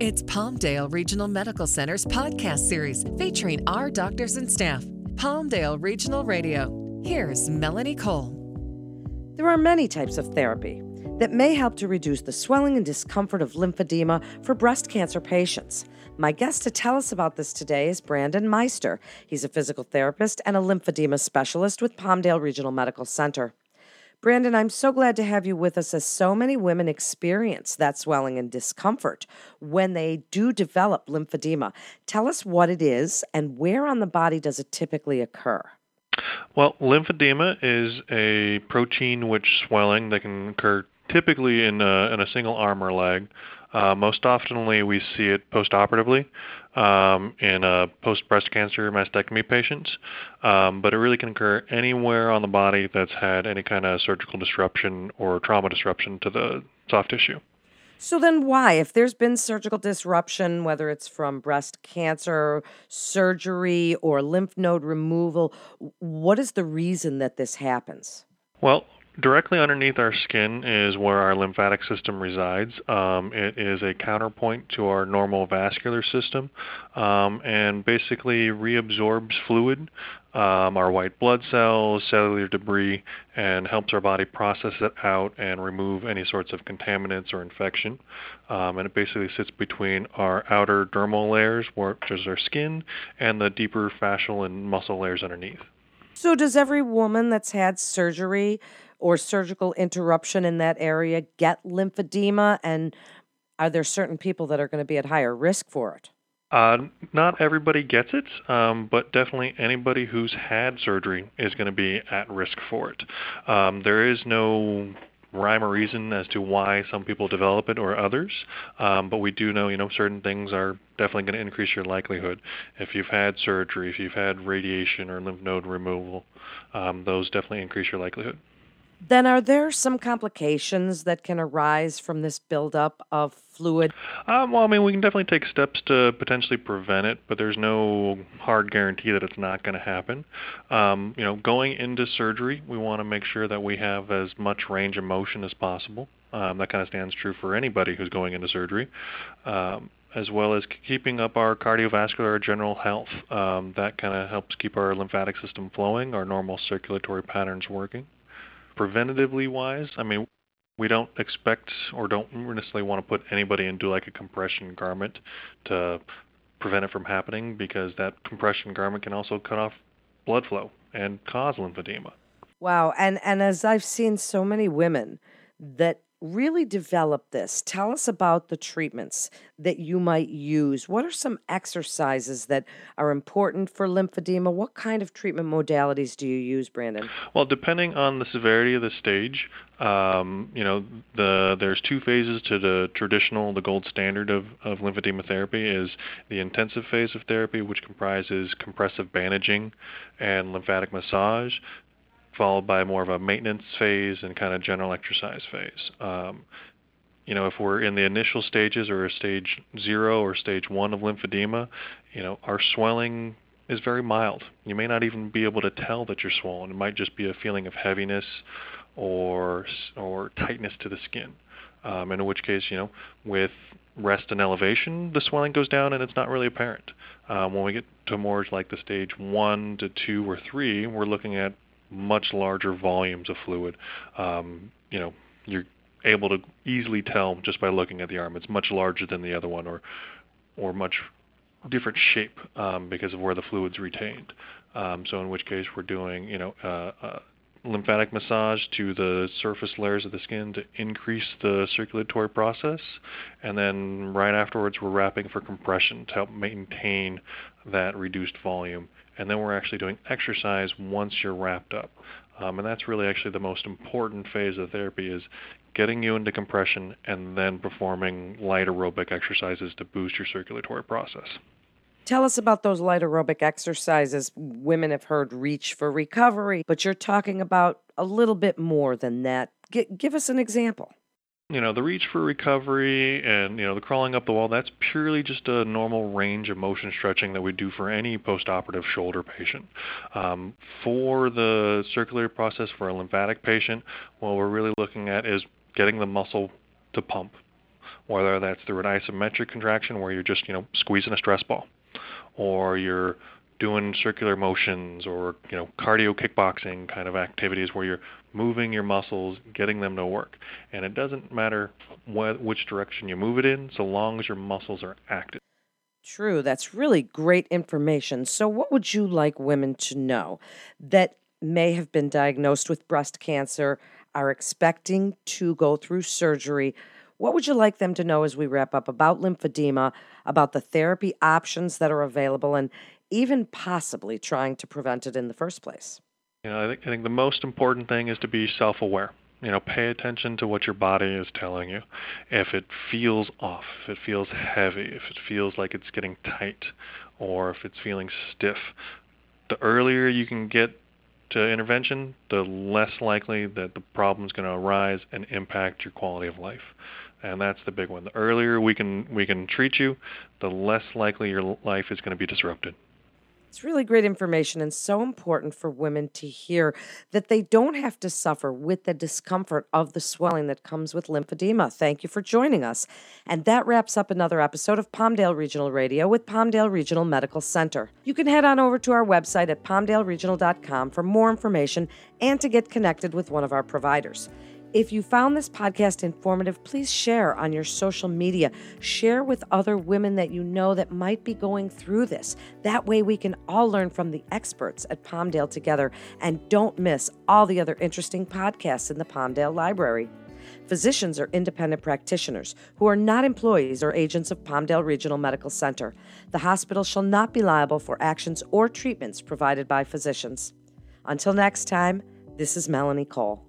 It's Palmdale Regional Medical Center's podcast series featuring our doctors and staff. Palmdale Regional Radio. Here's Melanie Cole. There are many types of therapy that may help to reduce the swelling and discomfort of lymphedema for breast cancer patients. My guest to tell us about this today is Brandon Meister. He's a physical therapist and a lymphedema specialist with Palmdale Regional Medical Center. Brandon, I'm so glad to have you with us as so many women experience that swelling and discomfort when they do develop lymphedema. Tell us what it is and where on the body does it typically occur? Well, lymphedema is a protein rich swelling that can occur typically in a, in a single arm or leg. Uh, most oftenly, we see it postoperatively um, in uh, post breast cancer mastectomy patients, um, but it really can occur anywhere on the body that's had any kind of surgical disruption or trauma disruption to the soft tissue. So then, why, if there's been surgical disruption, whether it's from breast cancer, surgery, or lymph node removal, what is the reason that this happens? Well, Directly underneath our skin is where our lymphatic system resides. Um, it is a counterpoint to our normal vascular system um, and basically reabsorbs fluid, um, our white blood cells, cellular debris, and helps our body process it out and remove any sorts of contaminants or infection. Um, and it basically sits between our outer dermal layers, which is our skin, and the deeper fascial and muscle layers underneath. So, does every woman that's had surgery or surgical interruption in that area get lymphedema? And are there certain people that are going to be at higher risk for it? Uh, not everybody gets it, um, but definitely anybody who's had surgery is going to be at risk for it. Um, there is no rhyme or reason as to why some people develop it or others, um, but we do know, you know, certain things are definitely going to increase your likelihood. If you've had surgery, if you've had radiation or lymph node removal, um, those definitely increase your likelihood. Then, are there some complications that can arise from this buildup of fluid? Um, well, I mean, we can definitely take steps to potentially prevent it, but there's no hard guarantee that it's not going to happen. Um, you know, going into surgery, we want to make sure that we have as much range of motion as possible. Um, that kind of stands true for anybody who's going into surgery. Um, as well as keeping up our cardiovascular general health. Um, that kind of helps keep our lymphatic system flowing, our normal circulatory patterns working preventatively wise, I mean, we don't expect or don't necessarily want to put anybody into like a compression garment to prevent it from happening because that compression garment can also cut off blood flow and cause lymphedema. Wow, and and as I've seen so many women that really develop this. Tell us about the treatments that you might use. What are some exercises that are important for lymphedema? What kind of treatment modalities do you use, Brandon? Well, depending on the severity of the stage, um, you know, the there's two phases to the traditional, the gold standard of, of lymphedema therapy is the intensive phase of therapy, which comprises compressive bandaging and lymphatic massage followed by more of a maintenance phase and kind of general exercise phase. Um, you know, if we're in the initial stages or stage zero or stage one of lymphedema, you know, our swelling is very mild. You may not even be able to tell that you're swollen. It might just be a feeling of heaviness or or tightness to the skin. Um, in which case, you know, with rest and elevation, the swelling goes down and it's not really apparent. Um, when we get to more like the stage one to two or three, we're looking at much larger volumes of fluid. Um, you know, you're able to easily tell just by looking at the arm. It's much larger than the other one, or or much different shape um, because of where the fluid's retained. Um, so in which case we're doing, you know, uh, uh, lymphatic massage to the surface layers of the skin to increase the circulatory process, and then right afterwards we're wrapping for compression to help maintain that reduced volume and then we're actually doing exercise once you're wrapped up. Um, and that's really actually the most important phase of therapy is getting you into compression and then performing light aerobic exercises to boost your circulatory process. Tell us about those light aerobic exercises. Women have heard reach for recovery, but you're talking about a little bit more than that. G- give us an example you know, the reach for recovery and, you know, the crawling up the wall, that's purely just a normal range of motion stretching that we do for any postoperative shoulder patient. Um, for the circulatory process for a lymphatic patient, what we're really looking at is getting the muscle to pump. whether that's through an isometric contraction where you're just, you know, squeezing a stress ball, or you're doing circular motions or you know cardio kickboxing kind of activities where you're moving your muscles, getting them to work. And it doesn't matter what, which direction you move it in, so long as your muscles are active. True, that's really great information. So, what would you like women to know that may have been diagnosed with breast cancer, are expecting to go through surgery? What would you like them to know as we wrap up about lymphedema, about the therapy options that are available, and even possibly trying to prevent it in the first place? You know, I think I think the most important thing is to be self-aware. You know, pay attention to what your body is telling you. If it feels off, if it feels heavy, if it feels like it's getting tight, or if it's feeling stiff, the earlier you can get to intervention, the less likely that the problem is going to arise and impact your quality of life. And that's the big one. The earlier we can we can treat you, the less likely your life is going to be disrupted. It's really great information and so important for women to hear that they don't have to suffer with the discomfort of the swelling that comes with lymphedema. Thank you for joining us. And that wraps up another episode of Palmdale Regional Radio with Palmdale Regional Medical Center. You can head on over to our website at palmdaleregional.com for more information and to get connected with one of our providers. If you found this podcast informative, please share on your social media. Share with other women that you know that might be going through this. That way, we can all learn from the experts at Palmdale together and don't miss all the other interesting podcasts in the Palmdale Library. Physicians are independent practitioners who are not employees or agents of Palmdale Regional Medical Center. The hospital shall not be liable for actions or treatments provided by physicians. Until next time, this is Melanie Cole.